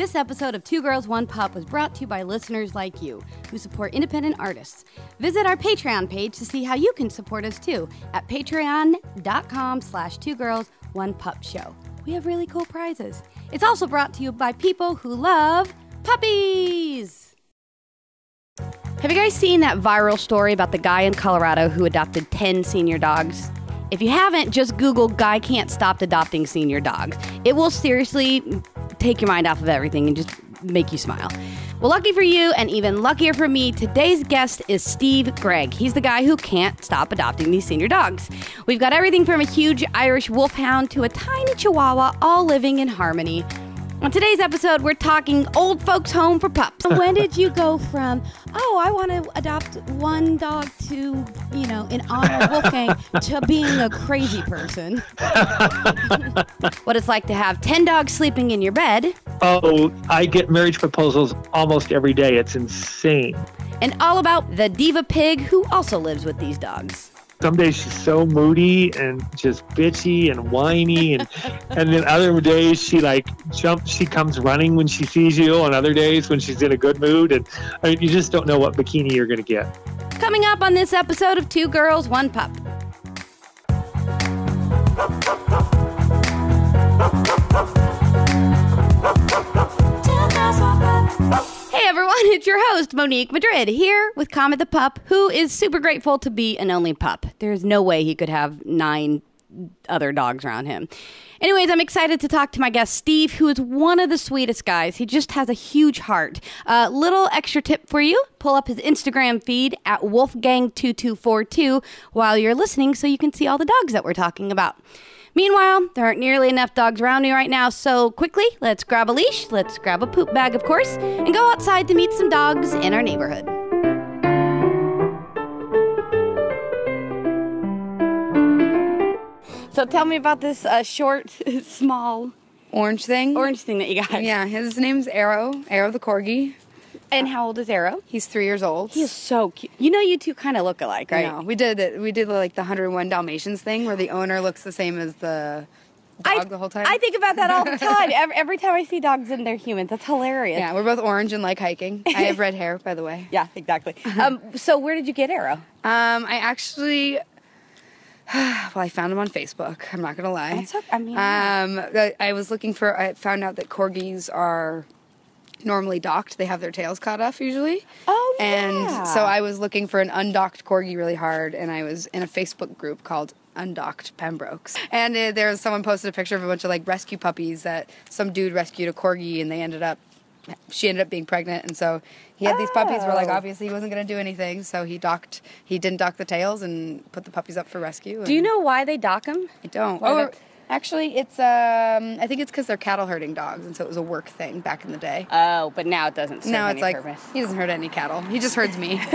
This episode of Two Girls, One Pup was brought to you by listeners like you who support independent artists. Visit our Patreon page to see how you can support us too at patreon.com slash two girls, one pup show. We have really cool prizes. It's also brought to you by people who love puppies. Have you guys seen that viral story about the guy in Colorado who adopted 10 senior dogs? If you haven't, just Google Guy Can't Stop Adopting Senior Dogs. It will seriously take your mind off of everything and just make you smile. Well, lucky for you, and even luckier for me, today's guest is Steve Gregg. He's the guy who can't stop adopting these senior dogs. We've got everything from a huge Irish wolfhound to a tiny chihuahua, all living in harmony. On today's episode, we're talking old folks' home for pups. when did you go from, oh, I want to adopt one dog to, you know, in honor of Wolfgang, to being a crazy person? what it's like to have 10 dogs sleeping in your bed. Oh, I get marriage proposals almost every day. It's insane. And all about the diva pig who also lives with these dogs some days she's so moody and just bitchy and whiny and and then other days she like jumps she comes running when she sees you on other days when she's in a good mood and I mean, you just don't know what bikini you're going to get. Coming up on this episode of two girls one pup. Hey everyone, it's your host, Monique Madrid, here with Comet the Pup, who is super grateful to be an only pup. There's no way he could have nine other dogs around him. Anyways, I'm excited to talk to my guest, Steve, who is one of the sweetest guys. He just has a huge heart. Uh, little extra tip for you pull up his Instagram feed at Wolfgang2242 while you're listening so you can see all the dogs that we're talking about. Meanwhile, there aren't nearly enough dogs around me right now, so quickly, let's grab a leash, let's grab a poop bag, of course, and go outside to meet some dogs in our neighborhood. So tell me about this uh, short, small orange thing. Orange thing that you got. Yeah, his name's Arrow. Arrow the corgi. And how old is Arrow? He's three years old. He is so cute. You know, you two kind of look alike, right? No, we did it. We did like the 101 Dalmatians thing, where the owner looks the same as the dog I, the whole time. I think about that all the time. every, every time I see dogs and they're humans, that's hilarious. Yeah, we're both orange and like hiking. I have red hair, by the way. Yeah, exactly. um, so where did you get Arrow? Um, I actually. well, I found him on Facebook. I'm not gonna lie. That's okay. I mean, um, I was looking for. I found out that corgis are normally docked. They have their tails cut off usually. Oh, yeah. And so I was looking for an undocked corgi really hard, and I was in a Facebook group called Undocked Pembrokes. And uh, there was someone posted a picture of a bunch of like rescue puppies that some dude rescued a corgi, and they ended up. She ended up being pregnant, and so he had oh. these puppies. Were like Oh. obviously he wasn't going to do anything, so he docked. He didn't dock the tails and put the puppies up for rescue. Do you know why they dock them? I don't. Actually, it's um. I think it's because they're cattle herding dogs, and so it was a work thing back in the day. Oh, but now it doesn't serve Now it's like purpose. he doesn't herd any cattle. He just herds me.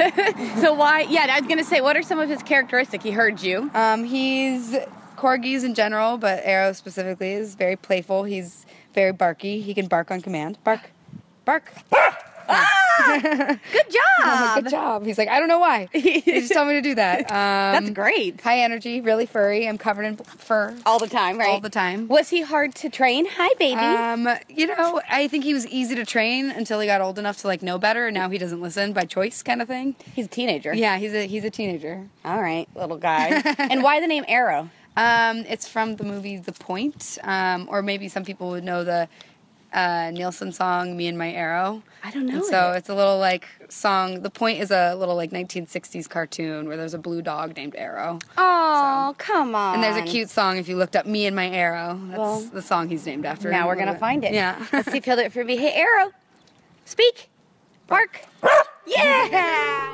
So why? Yeah, I was gonna say, what are some of his characteristics? He herds you. um, he's corgis in general, but Arrow specifically is very playful. He's very barky. He can bark on command. Bark, bark. Good job. Good job. He's like, I don't know why. He just told me to do that. Um, That's great. High energy, really furry. I'm covered in fur All the time, right? all the time. Was he hard to train? Hi, baby. Um, you know, I think he was easy to train until he got old enough to like know better, and now he doesn't listen by choice, kind of thing. He's a teenager. Yeah, he's a he's a teenager. All right, little guy. and why the name Arrow? Um, it's from the movie The Point, um, or maybe some people would know the uh, Nilsson song "Me and My Arrow." I don't know And so it. it's a little like song. The Point is a little like 1960s cartoon where there's a blue dog named Arrow, Oh, come on. and there's a cute song if you looked up "Me and My Arrow." That's Well, the song he's named after. Now we're gonna find it. Yeah. Let's see if he'll do it for me. Hey, Arrow, speak, bark. yeah.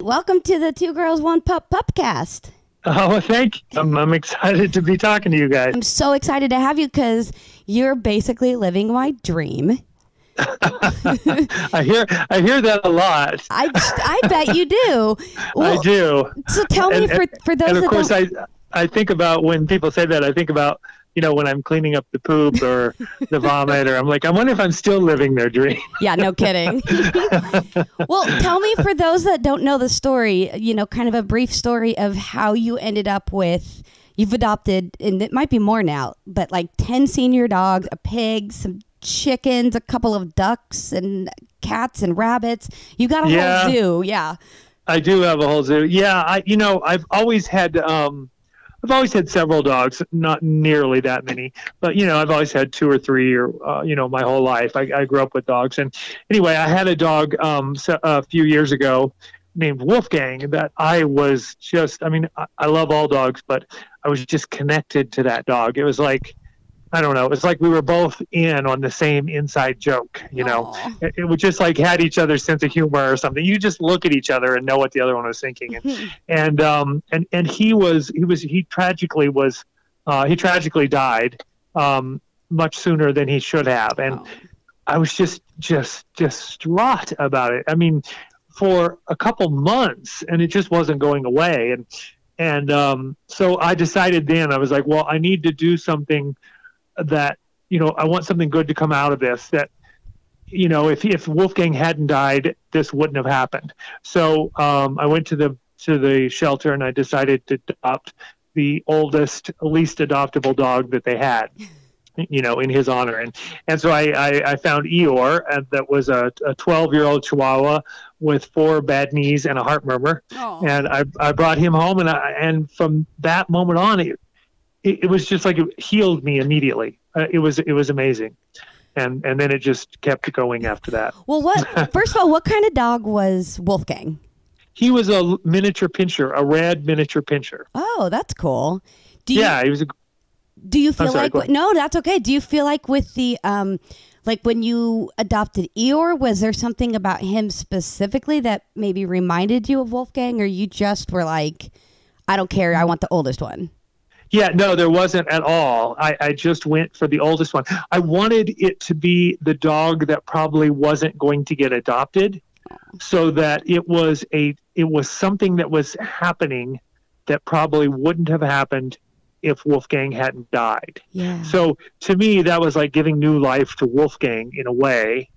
Welcome to the Two Girls One Pup Pupcast. oh thank you I'm, I'm excited to be talking to you guys I'm so excited to have you because you're basically living my dream. i hear i hear that a lot I, I bet you do. i do So tell me, And- for, for those and of course i i think about when people say that i think about you know when i'm cleaning up the poop or the vomit or i'm like i wonder if i'm still living their dream Yeah, no kidding. well, tell me for those that don't know the story, you know, kind of a brief story of how you ended up with, you've adopted, and it might be more now, but like 10 senior dogs, a pig, some chickens, a couple of ducks, and cats and rabbits. You got a Yeah. whole zoo. Yeah. I do have a whole zoo. Yeah, I you know I've always had um, I've always had several dogs, not nearly that many, but you know I've always had two or three, or uh, you know my whole life. I, I grew up with dogs, and anyway, I had a dog um, a few years ago named Wolfgang that I was just. I mean, I, I love all dogs, but I was just connected to that dog. It was like. I don't know. It's like we were both in on the same inside joke, you know it, it was just like had each other's sense of humor or something. You just look at each other and know what the other one was thinking. And and um and and he was he was he tragically was uh, he tragically died um, much sooner than he should have. And Oh. I was just just distraught about it. I mean, for a couple months, and it just wasn't going away. And and um, so I decided then I was like, well, I need to do something that you know I want something good to come out of this. That you know, if if Wolfgang hadn't died, this wouldn't have happened. So um, I went to the to the shelter and I decided to adopt the oldest, least adoptable dog that they had you know, in his honor. And and so I, I, I found Eeyore, and that was a 12 year old Chihuahua with four bad knees and a heart murmur. Aw. And I, I brought him home, and I, and from that moment on, it, it, it was just like it healed me immediately. Uh, it was it was amazing. And and then it just kept going after that. Well, what? First of all, what kind of dog was Wolfgang? He was a miniature pinscher, a rad miniature pinscher. Oh, that's cool. Do you, Yeah, he was a Do you feel sorry, like no? That's okay. Do you feel like with the um, like when you adopted Eeyore, was there something about him specifically that maybe reminded you of Wolfgang, or you just were like, I don't care, I want the oldest one? Yeah, no, there wasn't at all. I, I just went for the oldest one. I wanted it to be the dog that probably wasn't going to get adopted, so that it was a it was something that was happening that probably wouldn't have happened if Wolfgang hadn't died. Yeah. So to me, that was like giving new life to Wolfgang in a way.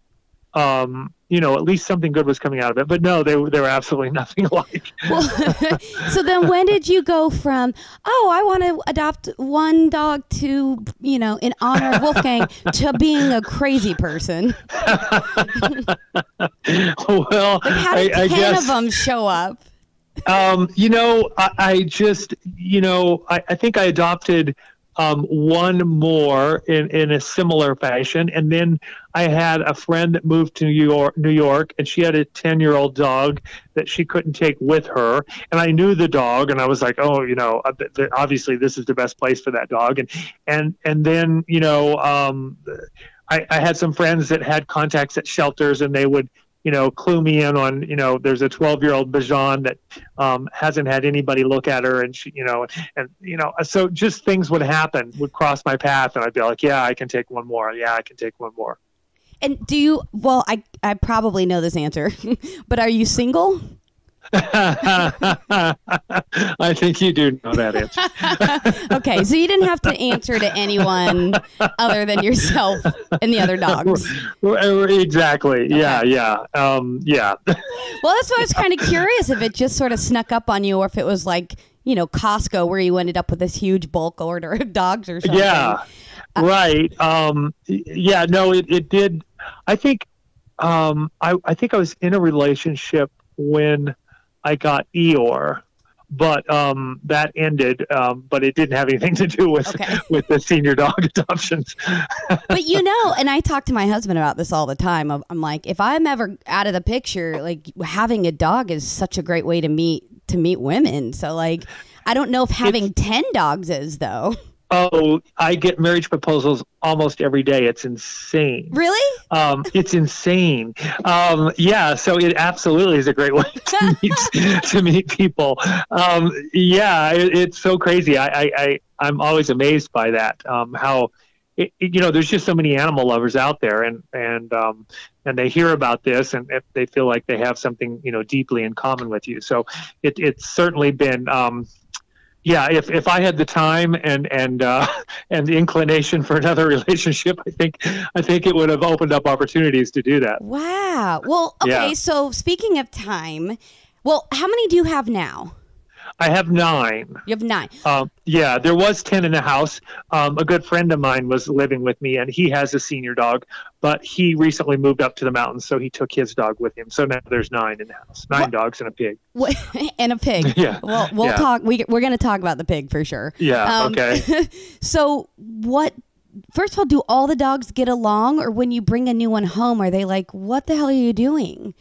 Um, you know, at least something good was coming out of it. But no, they were they were absolutely nothing alike. Well, so then when did you go from oh I want to adopt one dog to you know in honor of Wolfgang to being a crazy person? well, Like how did I, I ten guess of them show up? Um, you know, I, I just, you know, I, I think I adopted um, one more in, in a similar fashion, and then I had a friend that moved to New York, New York, and she had a ten year old dog that she couldn't take with her, and I knew the dog, and I was like, oh, you know, uh, obviously this is the best place for that dog, and and and then you know, um, I, I had some friends that had contacts at shelters, and they would you know, clue me in on, you know, there's a 12 year old Bichon that um, hasn't had anybody look at her. And she, you know, and, you know, so just things would happen, would cross my path. And I'd be like, yeah, I can take one more. Yeah, I can take one more. And do you? Well, I I probably know this answer, but are you single? I think you do know that answer. Okay, so you didn't have to answer to anyone other than yourself and the other dogs. exactly. Yeah. Yeah. Um, yeah. Well, that's why I was kind of curious if it just sort of snuck up on you, or if it was like you know Costco where you ended up with this huge bulk order of dogs or something. Yeah, right. Um, yeah, no, it, it did. I think, um, I, I think I was in a relationship when I got Eeyore, but um, that ended. Um, but it didn't have anything to do with Okay. with the senior dog adoptions. But you know, and I talk to my husband about this all the time. I'm I'm like, if I'm ever out of the picture, like having a dog is such a great way to meet to meet women. So like, I don't know if having ten dogs is though. Oh, I get marriage proposals almost every day. It's insane. Really? Um, it's insane. Um, yeah, so it absolutely is a great way to meet, to meet people. Um, yeah, it, it's so crazy. I, I, I, I'm always amazed by that. Um, how, it, it- you know, there's just so many animal lovers out there, and and um, and they hear about this, and if they feel like they have something, you know, deeply in common with you. So it, it's certainly been. Um, yeah, if, if I had the time and and uh, and the inclination for another relationship, I think I think it would have opened up opportunities to do that. Wow. Well, okay. Yeah. So speaking of time, well, how many do you have now? I have nine. You have nine. Um, yeah, there was 10 in the house. Um, a good friend of mine was living with me, and he has a senior dog, but he recently moved up to the mountains, so he took his dog with him. So now there's nine in the house nine What? dogs and a pig. What- and a pig. Yeah. Well, we'll Yeah. talk. We, we're going to talk about the pig for sure. Yeah, Um, okay. So, what? First of all, do all the dogs get along, or when you bring a new one home, are they like, "What the hell are you doing?"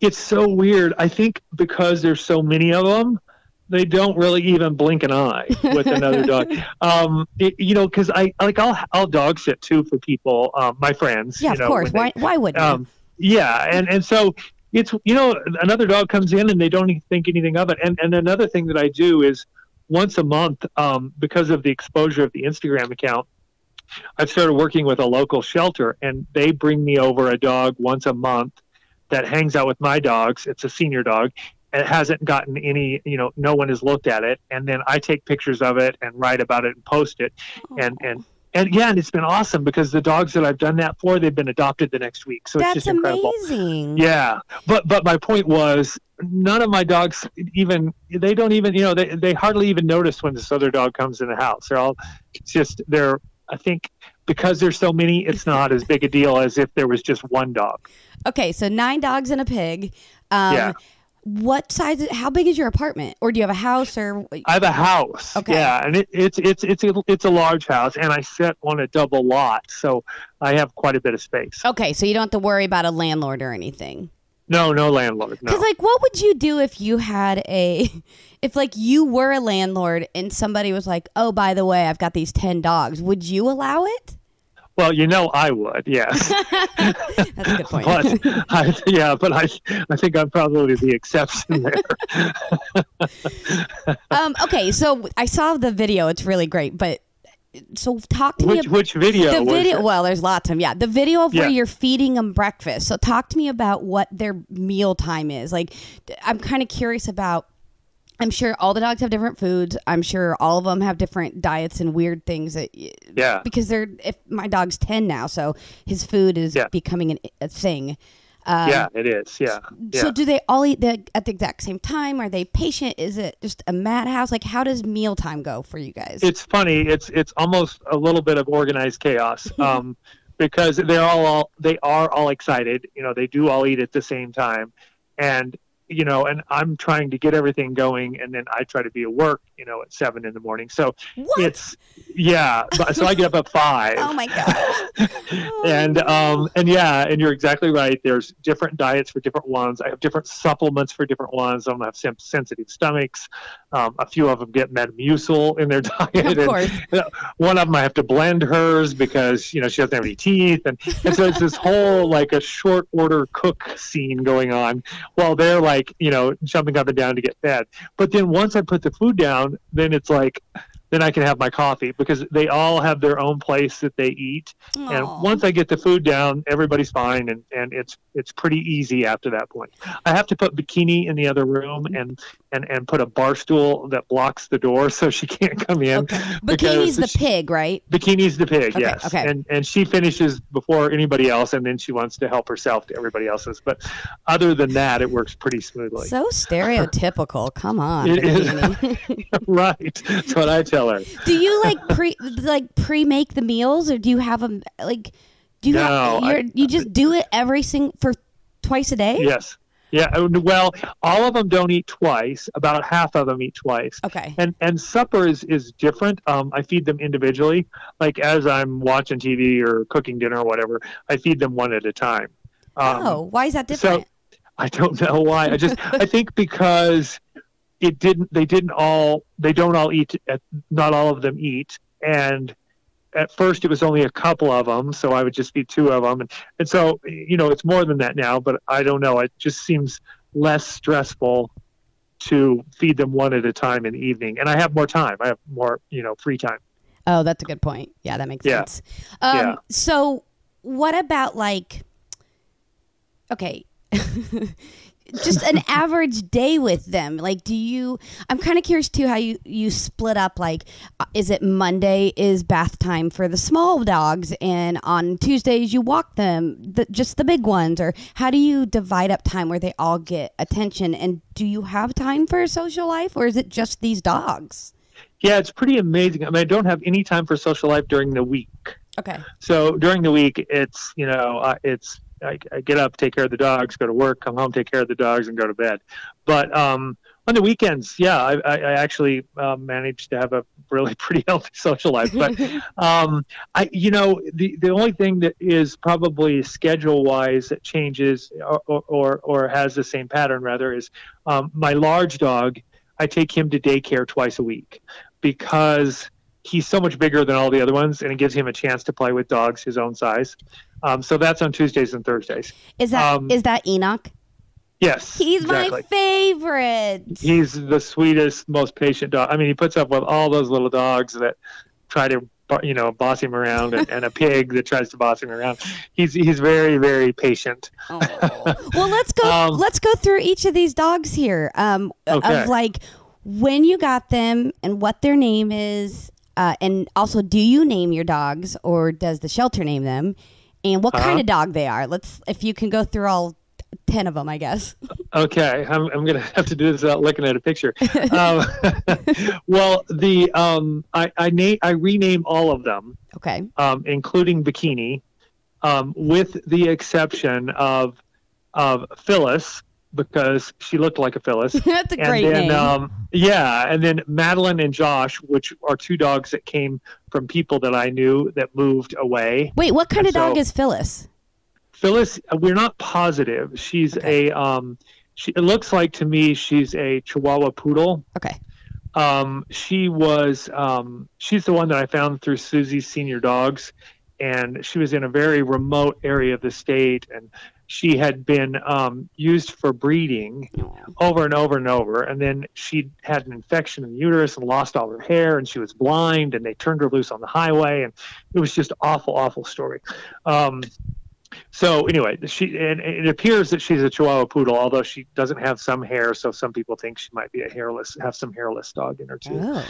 It's so weird. I think because there's so many of them, they don't really even blink an eye with another dog. Um, it- you know, because I like I'll I'll dog sit too for people, um, my friends. Yeah, you of course. they- Why? Why wouldn't? um, yeah, and and so it's you know another dog comes in and they don't think anything of it. And and another thing that I do is once a month um, because of the exposure of the Instagram account. I've started working with a local shelter, and they bring me over a dog once a month that hangs out with my dogs. It's a senior dog. It hasn't gotten any, you know, no one has looked at it, and then I take pictures of it and write about it and post it, and and and yeah, and it's been awesome because the dogs that I've done that for, they've been adopted the next week, so That's it's just incredible. amazing. Yeah, but but my point was none of my dogs even they don't even you know they they hardly even notice when this other dog comes in the house. They're all it's just they're I think because there's so many, it's not as big a deal as if there was just one dog. Okay, so nine dogs and a pig. Um, Yeah. What size? How big is your apartment, or do you have a house, or I have a house. Okay. Yeah, and it, it's it's it's a, it's a large house, and I sit on a double lot, so I have quite a bit of space. okay, so you don't have to worry about a landlord or anything. No, no landlord. No. Because, like, what would you do if you had a, if like you were a landlord and somebody was like, "Oh, by the way, I've got these ten dogs," would you allow it? Well, you know I would. Yes. That's a good point. but I, yeah, but I I think I'm probably the exception there. um, okay, so I saw the video; it's really great. But so talk to me. About, which video? the video. it? Well, there's lots of them. Yeah, the video of where you're feeding them breakfast. So talk to me about what their meal time is. Like, I'm kind of curious about. I'm sure all the dogs have different foods. I'm sure all of them have different diets and weird things that Yeah. because they're if my dog's 10 now so his food is Yeah. becoming an, a thing um, yeah, it is. Yeah. Yeah. so do they all eat the, at the exact same time are they patient is it just a madhouse like how does mealtime go for you guys it's funny. It's it's almost a little bit of organized chaos. Um, because they're all, all they are all excited. You know, they do all eat at the same time, and you know, and I'm trying to get everything going, and then I try to be at work. You know, at seven in the morning. So what? it's yeah. So I get up at five. oh my gosh. And um and yeah and you're exactly right. There's different diets for different ones. I have different supplements for different ones. Some have sensitive stomachs. Um, a few of them get metamucil in their diet. Of and course. one of them i have to blend hers because you know she doesn't have any teeth. And, and so it's this whole like a short order cook scene going on while they're like you know jumping up and down to get fed. But then once i put the food down then it's like then I can have my coffee because they all have their own place that they eat. And once I get the food down, everybody's fine, and, and it's it's pretty easy after that point. I have to put bikini in the other room and and, and put a bar stool that blocks the door so she can't come in. okay because bikini's the she- pig right Bikini's the pig, Okay, yes. okay. And and she finishes before anybody else, and then she wants to help herself to everybody else's. But other than that, it works pretty smoothly. so stereotypical come on It is. right. That's what I tell her. do you like pre like pre make the meals or do you have them like do you have No, I- you're, you just do it every single for twice a day Yes. Yeah. uh, Well, all of them don't eat twice. About half of them eat twice. okay And and supper is is different. Um, I feed them individually. Like as I'm watching TV or cooking dinner or whatever, I feed them one at a time. Um, oh why is that so- different I don't know why. I just I think because it didn't. They didn't all. They don't all eat. At, not all of them eat. And at first, it was only a couple of them, so I would just feed two of them. And and so you know, it's more than that now. But I don't know. It just seems less stressful to feed them one at a time in the evening, and I have more time. I have more you know free time. Oh, that's a good point. Yeah, that makes Yeah. sense. Um, Yeah. So, what about like? Okay, just an average day with them. Like do you i'm kind of curious too how you you split up like uh, is it monday is bath time for the small dogs and on tuesdays you walk them the, just the big ones? Or how do you divide up time where they all get attention? And do you have time for a social life or is it just these dogs? Yeah, it's pretty amazing. I mean, I don't have any time for social life during the week. okay. So during the week, it's you know, uh, it's I, I get up, take care of the dogs, go to work, come home, take care of the dogs, and go to bed. But um, on the weekends, yeah, I, I, actually um, managed to have a really pretty healthy social life. But um, I, you know, the the only thing that is probably schedule wise that changes or, or or has the same pattern rather is um, my large dog. I take him to daycare twice a week because he's so much bigger than all the other ones, and it gives him a chance to play with dogs his own size. Um, so that's on Tuesdays and Thursdays. is that is Um, that enoch Yes, he's exactly. my favorite He's the sweetest, most patient dog. I mean, he puts up with all those little dogs that try to, you know, boss him around, and, and a pig that tries to boss him around. He's he's very very patient. Oh. well, let's go. Um, let's go through each of these dogs here. Um, Okay. of like when you got them and what their name is, uh, and also do you name your dogs or does the shelter name them, and what kind Uh-huh. of dog they are. Let's if you can go through all ten of them, I guess. Okay, I'm, I'm gonna have to do this without looking at a picture. um, well, the um, I I name I rename all of them, Okay. um, including Bikini, um, with the exception of of Phyllis because she looked like a Phyllis. That's a and great then name. um, yeah, and then Madeline and Josh, which are two dogs that came from people that I knew that moved away. Wait, what kind of and dog is Phyllis? Phyllis, uh, we're not positive. She's Okay. a um, she, it looks like to me she's a Chihuahua poodle. Okay. Um, she was um, she's the one that I found through Susie's Senior Dogs, and she was in a very remote area of the state, and she had been um, used for breeding over and over and over. And then she had an infection in the uterus and lost all her hair, and she was blind, and they turned her loose on the highway, and it was just awful, awful story. Um, so anyway, she and it appears that she's a Chihuahua poodle, although she doesn't have some hair, so some people think she might be a hairless, have some hairless dog in her too. Oh,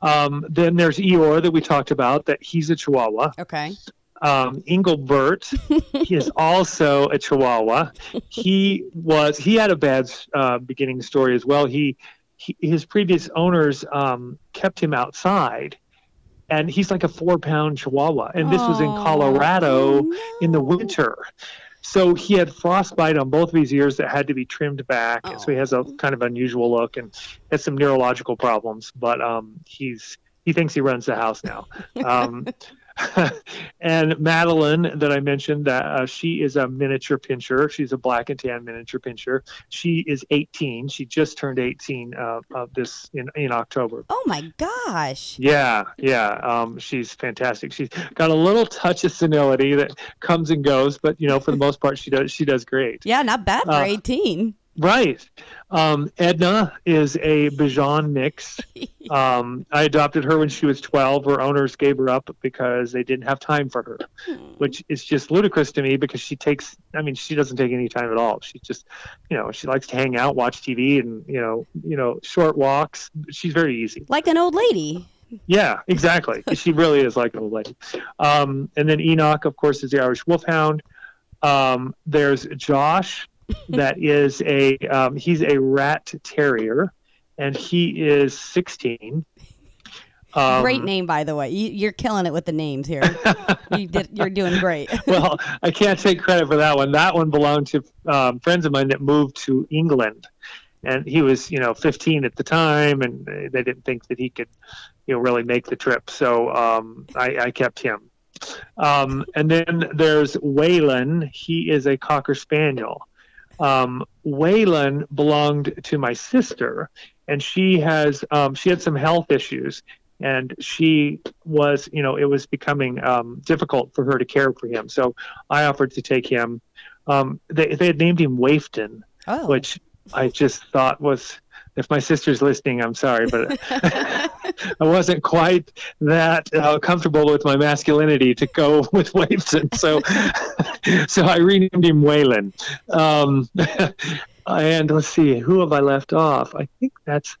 Um, then there's Eeyore that we talked about, that he's a Chihuahua. okay. Um, Engelbert, he is also a Chihuahua. He was he had a bad uh, beginning story as well. He, he his previous owners um, kept him outside, and he's like a four pound Chihuahua. And this was in Colorado Oh, in the winter. So he had frostbite on both of his ears that had to be trimmed back. and So he has a Oh. kind of unusual look and has some neurological problems. But um, he's he thinks he runs the house now. Um, and Madeline, that I mentioned, that uh, she is a miniature pinscher. She's a black and tan miniature pinscher. She is 18. She just turned 18 uh, of this in in October. Oh my gosh. Yeah, yeah. Um, she's fantastic. She's got a little touch of senility that comes and goes, but you know, for the most part, she does she does great. Yeah, not bad for Uh, 18. Right. Um, Edna is a Bichon mix. Um, I adopted her when she was 12. Her owners gave her up because they didn't have time for her, which is just ludicrous to me because she takes, I mean, she doesn't take any time at all. She just, you know, she likes to hang out, watch TV and, you know, you know, short walks. She's very easy. Like an old lady. Yeah, exactly. she really is like an old lady. Um, and then Enoch, of course, is the Irish Wolfhound. Um, there's Josh, that is a um, he's a rat terrier, and he is 16. Um, great name, by the way. You, you're killing it with the names here. you did, you're doing great. well, I can't take credit for that one. That one belonged to um, friends of mine that moved to England, and he was, you know, 15 at the time, and they didn't think that he could, you know, really make the trip. So um, I, I kept him. Um, and then there's Waylon. He is a cocker spaniel. Um, Waylon belonged to my sister, and she has um, she had some health issues, and she was, you know, it was becoming um, difficult for her to care for him. So I offered to take him. Um, they they had named him Wafton, Oh. which I just thought was. If my sister's listening, I'm sorry, but I wasn't quite that uh, comfortable with my masculinity to go with Wafton. So, so I renamed him Waylon. Um, and let's see, who have I left off? I think that's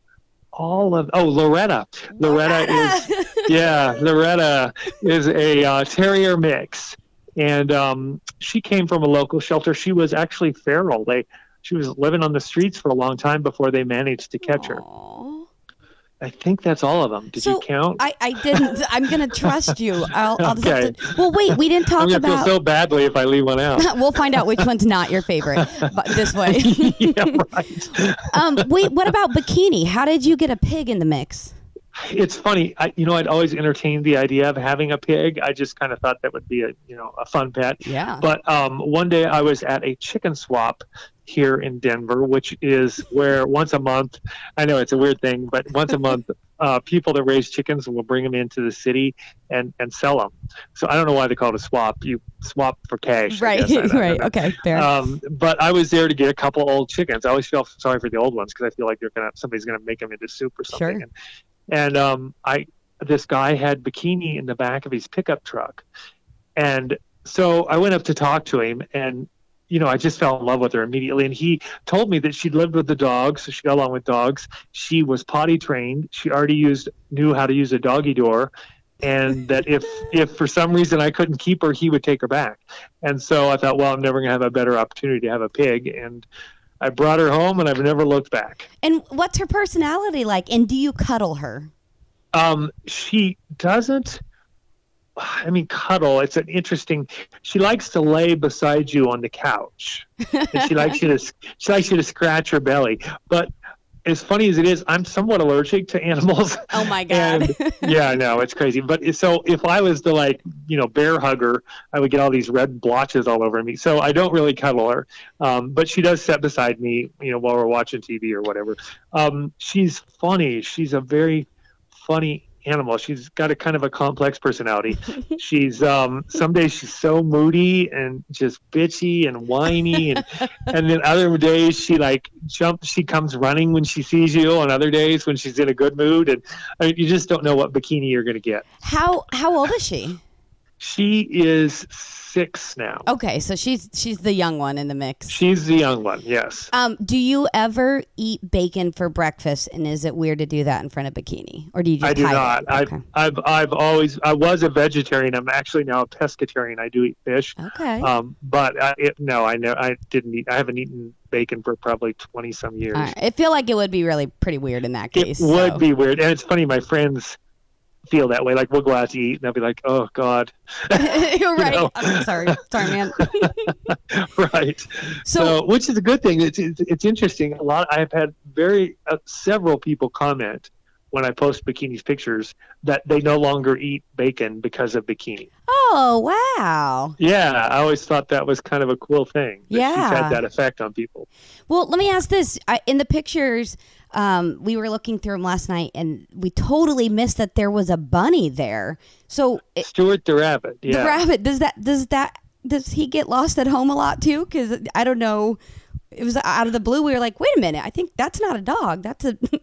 all of. Oh, Loretta. Loretta, is yeah, Loretta is a uh, terrier mix, and um, she came from a local shelter. She was actually feral. They she was living on the streets for a long time before they managed to catch her. I think that's all of them. Did So you count? I, I didn't. I'm gonna trust you. I'll, I'll Okay. to, well, wait. We didn't talk I'm gonna about. feel so badly if I leave one out. we'll find out which one's not your favorite. But this way. yeah, right. um, wait. What about bikini? How did you get a pig in the mix? It's funny. I, you know, I'd always entertained the idea of having a pig. I just kind of thought that would be a, you know, a fun pet. Yeah. But um, one day I was at a chicken swap here in Denver, which is where once a month, I know it's a weird thing, but once a month, uh, people that raise chickens will bring them into the city and, and sell them. So I don't know why they call it a swap. You swap for cash. Right. guess. Right. Okay. Fair. Um, but I was there to get a couple old chickens. I always feel sorry for the old ones because I feel like they're gonna somebody's gonna make them into soup or something. Sure. And, and um, I this guy had bikini in the back of his pickup truck, and so I went up to talk to him, and you know I just fell in love with her immediately. And he told me that she lived with the dogs, so she got along with dogs. She was potty trained. She already used knew how to use a doggy door. And that if if for some reason I couldn't keep her, he would take her back. And so I thought, well, I'm never going to have a better opportunity to have a pig. And I brought her home, and I've never looked back. and what's her personality like? And do you cuddle her? Um, she doesn't. I mean, cuddle. It's an interesting. She likes to lay beside you on the couch, and she likes you to. She likes you to scratch her belly. But as funny as it is, I'm somewhat allergic to animals. Oh my god. And yeah, no, it's crazy. But so if I was the like, you know, bear hugger, I would get all these red blotches all over me. So I don't really cuddle her. Um, but she does sit beside me, you know, while we're watching TV or whatever. Um, she's funny. She's a very funny animal. She's got a kind of a complex personality. she's um, some days she's so moody and just bitchy and whiny, and and then other days she like jumps. She comes running when she sees you. On other days when she's in a good mood, and I mean, you just don't know what bikini you're going to get. how how old is she? She is six now. Okay, so she's she's the young one in the mix. She's the young one. Yes. Um, do you ever eat bacon for breakfast? And is it weird to do that in front of bikini, or do you just I do not. It? I've, I've I've always I was a vegetarian. I'm actually now a pescatarian. I do eat fish. Okay. Um, but I, it, no, I know I didn't eat. I haven't eaten bacon for probably twenty some years. Right. I feel like it would be really pretty weird in that case. It case. would be weird, and it's funny. My friends feel that way. Like we'll go out to eat, and they'll be like, "Oh God," You're right. know. I'm sorry. Sorry, man. right. So, So, which is a good thing. It's, it's it's interesting. A lot. I've had very uh, several people comment when I post bikinis pictures that they no longer eat bacon because of bikini. oh wow. Yeah, I always thought that was kind of a cool thing. that Yeah. she's had that effect on people. Well, let me ask this: I, in the pictures, um, we were looking through them last night, and we totally missed that there was a bunny there. So it, Stuart the rabbit. Yeah. the rabbit does that does that does he get lost at home a lot too? Because I don't know. It was out of the blue. We were like, wait a minute. I think that's not a dog. That's a.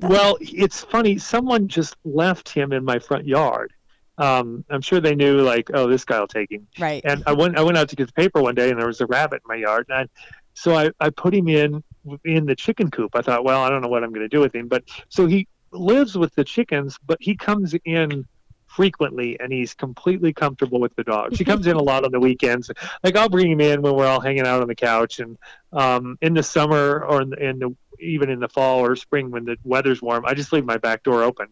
Well, it's funny. Someone just left him in my front yard. Um, I'm sure they knew, like, oh, this guy will take him. right. And I went, I went out to get the paper one day, and there was a rabbit in my yard, and I, so I, I put him in in the chicken coop. I thought, well, I don't know what I'm going to do with him, but so he lives with the chickens, but he comes in frequently and he's completely comfortable with the dogs. He comes in a lot on the weekends. Like I'll bring him in when we're all hanging out on the couch and um, in the summer or in the, in the even in the fall or spring when the weather's warm, I just leave my back door open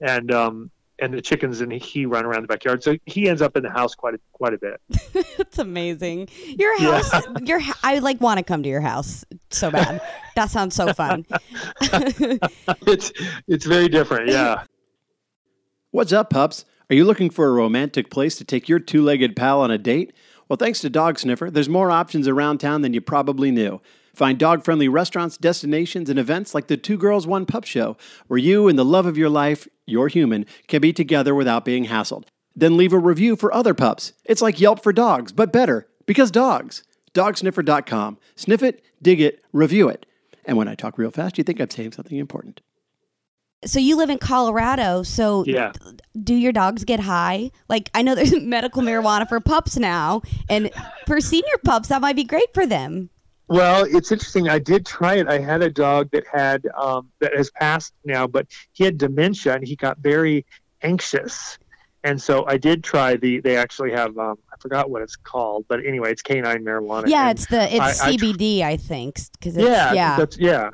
and um, and the chickens and he run around the backyard. So he ends up in the house quite a, quite a bit. That's amazing. Your Yeah. house, your h- I like want to come to your house so bad. that sounds so fun. it's it's very different. Yeah. What's up, pups? Are you looking for a romantic place to take your two legged pal on a date? Well, thanks to Dog Sniffer, there's more options around town than you probably knew. Find dog friendly restaurants, destinations, and events like the Two Girls, One Pup Show, where you and the love of your life, your human, can be together without being hassled. Then leave a review for other pups. It's like Yelp for dogs, but better, because dogs. Dogsniffer.com. Sniff it, dig it, review it. And when I talk real fast, you think I'm saying something important. So you live in Colorado. So Yeah. do your dogs get high? Like I know there's medical marijuana for pups now, and for senior pups that might be great for them. Well, it's interesting. I did try it. I had a dog that had um, that has passed now, but he had dementia and he got very anxious. And so I did try the. They actually have. Um, I forgot what it's called, but anyway, it's canine marijuana. Yeah, and it's the it's I- I tr- CBD, I, think, because yeah, yeah. That's, yeah.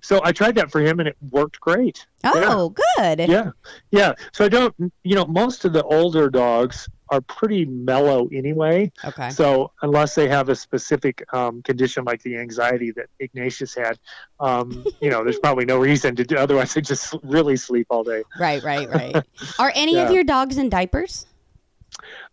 So I tried that for him, and it worked great. Oh, good. Yeah, yeah. So I don't. You know, most of the older dogs are pretty mellow anyway. Okay. So unless they have a specific um, condition like the anxiety that Ignatius had, um, you know, there's probably no reason to do. Otherwise, they just really sleep all day. Right, right, right. Are any of your dogs in diapers?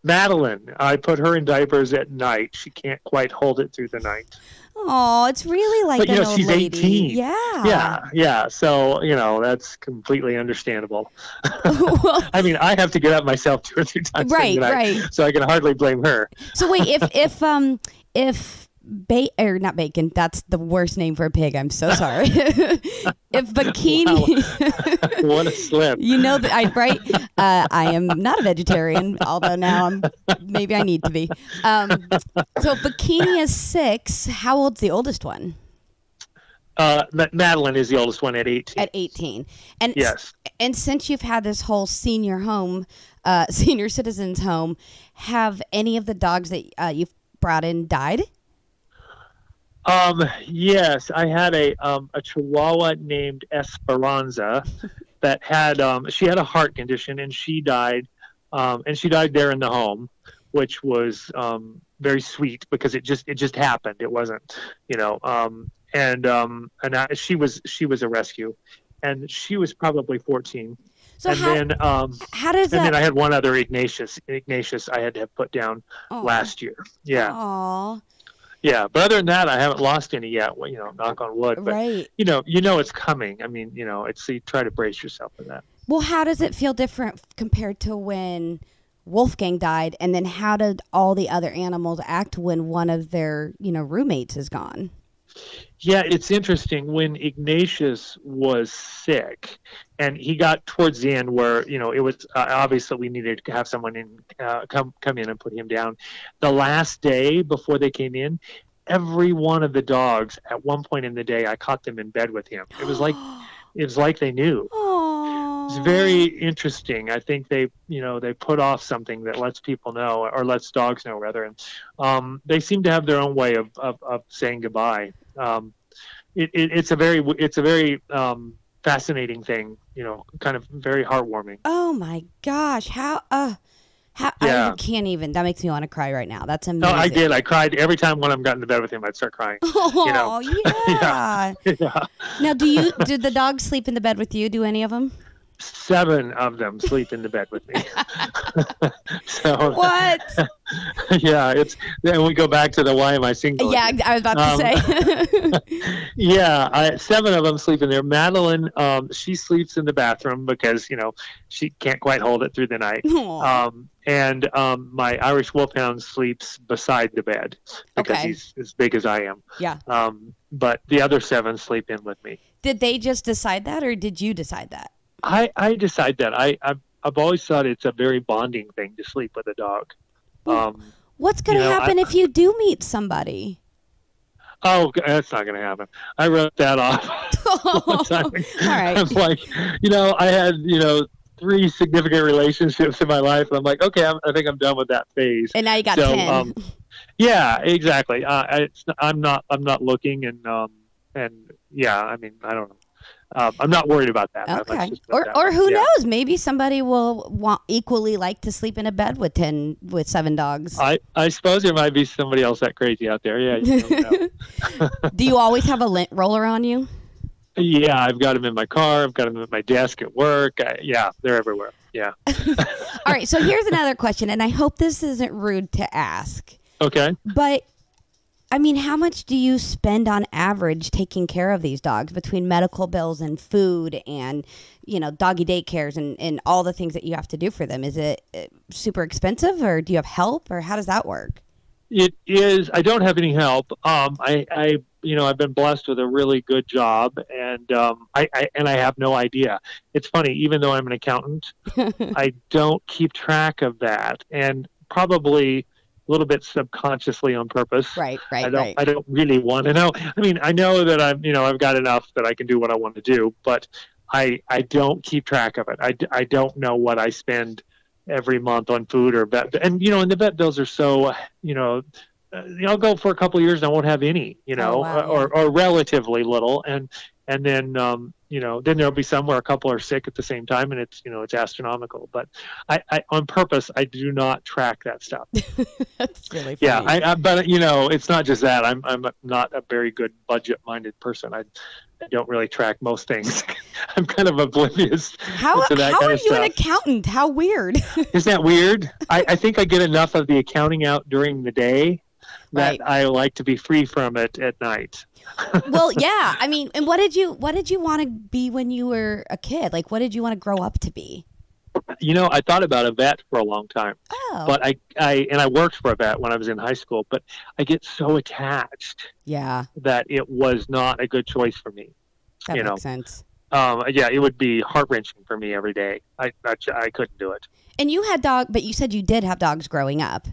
Madeline, I put her in diapers at night. She can't quite hold it through the night. Oh, it's really like But, you know, she's lady. 18. Yeah. Yeah, yeah. So you know, that's completely understandable. Well, I mean, I have to get up myself two or three times Right, right. so I can hardly blame her. so wait, if if um if ba- or not bacon, that's the worst name for a pig. I'm so sorry. if bikini, what a slip! you know that I right. Uh, I am not a vegetarian, although now I'm maybe I need to be. Um, so bikini is six, how old's the oldest one? Uh, Madeline is the oldest one at 18. At 18. And yes. And since you've had this whole senior home, uh, senior citizens home, have any of the dogs that uh, you've brought in died? Um, yes, I had a um, a Chihuahua named Esperanza that had um, she had a heart condition and she died, um, and she died there in the home, which was um, very sweet because it just it just happened. It wasn't, you know, um, and um, and I, she was she was a rescue, and she was probably fourteen. So and how then um, how does and then? I had one other Ignatius Ignatius I had to have put down last year. Yeah, Aw, yeah. But other than that, I haven't lost any yet. Well, you know, knock on wood. But right. you know, you know it's coming. I mean, you know, it's you try to brace yourself for that. Well, how does it feel different compared to when Wolfgang died, and then how did all the other animals act when one of their you know roommates is gone? Yeah, it's interesting when Ignatius was sick, and he got towards the end where you know it was uh, obvious that we needed to have someone in uh, come come in and put him down. The last day before they came in, every one of the dogs at one point in the day, I caught them in bed with him. It was like it was like they knew. Aww. It's very interesting. I think they, you know, they put off something that lets people know, or lets dogs know, rather, and um, they seem to have their own way of, of, of saying goodbye. Um, it, it, it's a very, it's a very um, fascinating thing. You know, kind of very heartwarming. Oh my gosh! How uh, how Yeah. I can't even. That makes me want to cry right now. That's amazing. No. I did. I cried every time one of them got into bed with him. I'd start crying. Oh know. yeah. yeah. Now, do you did the dogs sleep in the bed with you? Do any of them? Seven of them sleep in the bed with me. so What? yeah, it's then we go back to the why am I single? yeah, I was about to Um, say. Yeah, I, seven of them sleep in there. Madeline, um, she sleeps in the bathroom because you know she can't quite hold it through the night. Um, and um, my Irish Wolfhound sleeps beside the bed because Okay. he's as big as I am. yeah. Um, but the other seven sleep in with me. Did they just decide that, or did you decide that? I, I decide that I I've, I've always thought it's a very bonding thing to sleep with a dog. Um, What's going to You know, happen I- if you do meet somebody? oh, that's not going to happen. I wrote that off. All right. I'm like, you know, I had, you know, three significant relationships in my life. and I'm like, okay, I'm, I think I'm done with that phase. And now you got so, ten. um, yeah, exactly. Uh, I, it's, I'm not, I'm not looking, and um, and yeah, I mean, I don't know. Um, I'm not worried about that. Okay. just put it Or that or who Yeah. knows? Maybe somebody will want equally like to sleep in a bed with ten with seven dogs. I, I suppose there might be somebody else that crazy out there. Yeah, you know. do you always have a lint roller on you? yeah. I've got them in my car. I've got them at my desk at work. I, yeah, they're everywhere. Yeah. All right. So here's another question, and I hope this isn't rude to ask. Okay. But I mean, how much do you spend on average taking care of these dogs between medical bills and food and, you know, doggy daycares and, and all the things that you have to do for them? Is it uh, super expensive or do you have help or how does that work? It is. I don't have any help. Um, I, I, you know, I've been blessed with a really good job, and um, I, I, and I have no idea. It's funny, even though I'm an accountant, I don't keep track of that, and probably little bit subconsciously on purpose. Right, right, I don't right. I don't really want to know. I mean, I know that I'm you know I've got enough that I can do what I want to do, but I I don't keep track of it. I, I don't know what I spend every month on food or vet and you know and the vet bills are so you know uh, I'll go for a couple of years and I won't have any you know Oh, wow, or, or relatively little and and then um, you know then there'll be some where a couple are sick at the same time and it's you know it's astronomical but I, I on purpose I do not track that stuff That's really funny. yeah I, I but you know it's not just that I'm I'm not a very good budget minded person I, I don't really track most things I'm kind of oblivious how to that how kind are of you an accountant? How weird. Isn't that weird? I, I think I get enough of the accounting out during the day that Right. I like to be free from it at night. Well, yeah. I mean, and what did you what did you want to be when you were a kid? Like, what did you want to grow up to be? You know, I thought about a vet for a long time, Oh, but I, I and I worked for a vet when I was in high school, but I get so attached yeah, that it was not a good choice for me. that you makes know. sense. Um, yeah, it would be heart wrenching for me every day. I, I I couldn't do it. And you had dog, but you said you did have dogs growing up.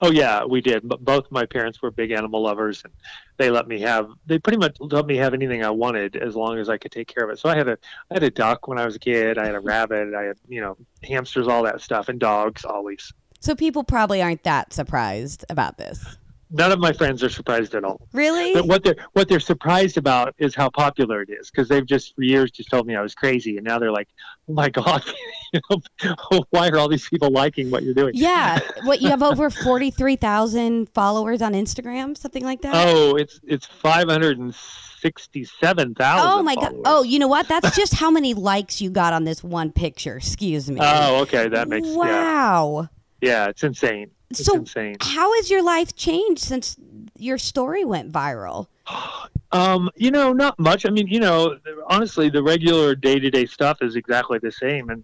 Oh yeah, we did. But both my parents were big animal lovers, and they let me have. They pretty much let me have anything I wanted as long as I could take care of it. So I had a, I had a duck when I was a kid. I had a rabbit. I had you know hamsters, all that stuff, and dogs always. So people probably aren't that surprised about this. None of my friends are surprised at all. Really? But what they're what they're surprised about is how popular it is because they've just for years just told me I was crazy, and now they're like, "Oh my god, you know, why are all these people liking what you're doing?" yeah. What you have over forty three thousand followers on Instagram, something like that. Oh, it's it's five hundred and sixty-seven thousand. Oh my god! Oh, you know what? That's just how many likes you got on this one picture. Excuse me. Oh, okay, that makes wow. yeah, it's insane. It's So- insane. How has your life changed since your story went viral? Um, you know, not much. I mean, you know, honestly, the regular day-to-day stuff is exactly the same, and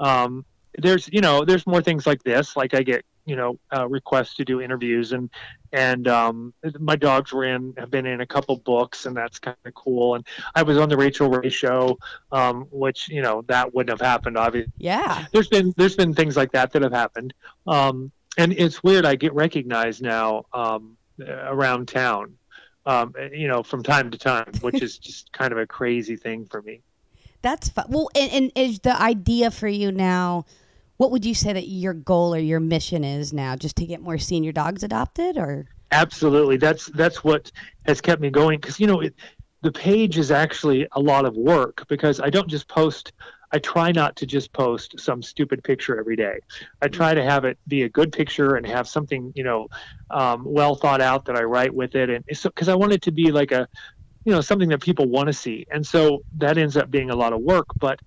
um, there's, you know, there's more things like this. Like I get, you know, uh, requests to do interviews, and and um, my dogs were in, have been in a couple books, and that's kind of cool. And I was on the Rachael Ray show, um, which you know that wouldn't have happened, obviously. Yeah. there's been there's been things like that that have happened um, and it's weird i get recognized now um, around town um, you know from time to time which is just kind of a crazy thing for me That's fun. Well, and, and is the idea for you now? What would you say that your goal or your mission is now? Just to get more senior dogs adopted, or? Absolutely. That's that's what has kept me going because you know it, the page is actually a lot of work because i don't just post i try not to just post some stupid picture every day. I try to have it be a good picture and have something you know um, well thought out that i write with it. And so because i want it to be like a you know something that people want to see. And so that ends up being a lot of work but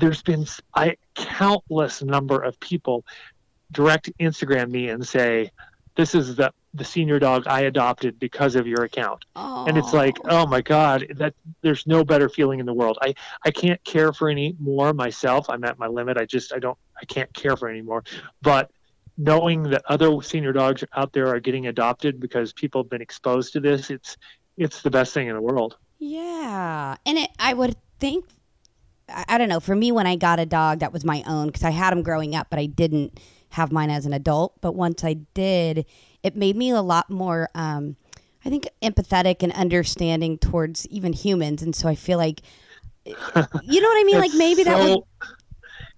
there's been I countless number of people direct Instagram me and say, "This is the the senior dog I adopted because of your account." And it's like, oh my god, that there's no better feeling in the world. I I can't care for any more myself. I'm at my limit. I just I don't I can't care for any more. But knowing that other senior dogs out there are getting adopted because people have been exposed to this, it's it's the best thing in the world. Yeah, and it, I would think, I, don't know. For me, when I got a dog that was my own, because I had him growing up, but I didn't have mine as an adult. But once I did, it made me a lot more, um, I think, empathetic and understanding towards even humans. And so I feel like, you know what I mean? like maybe that so, would.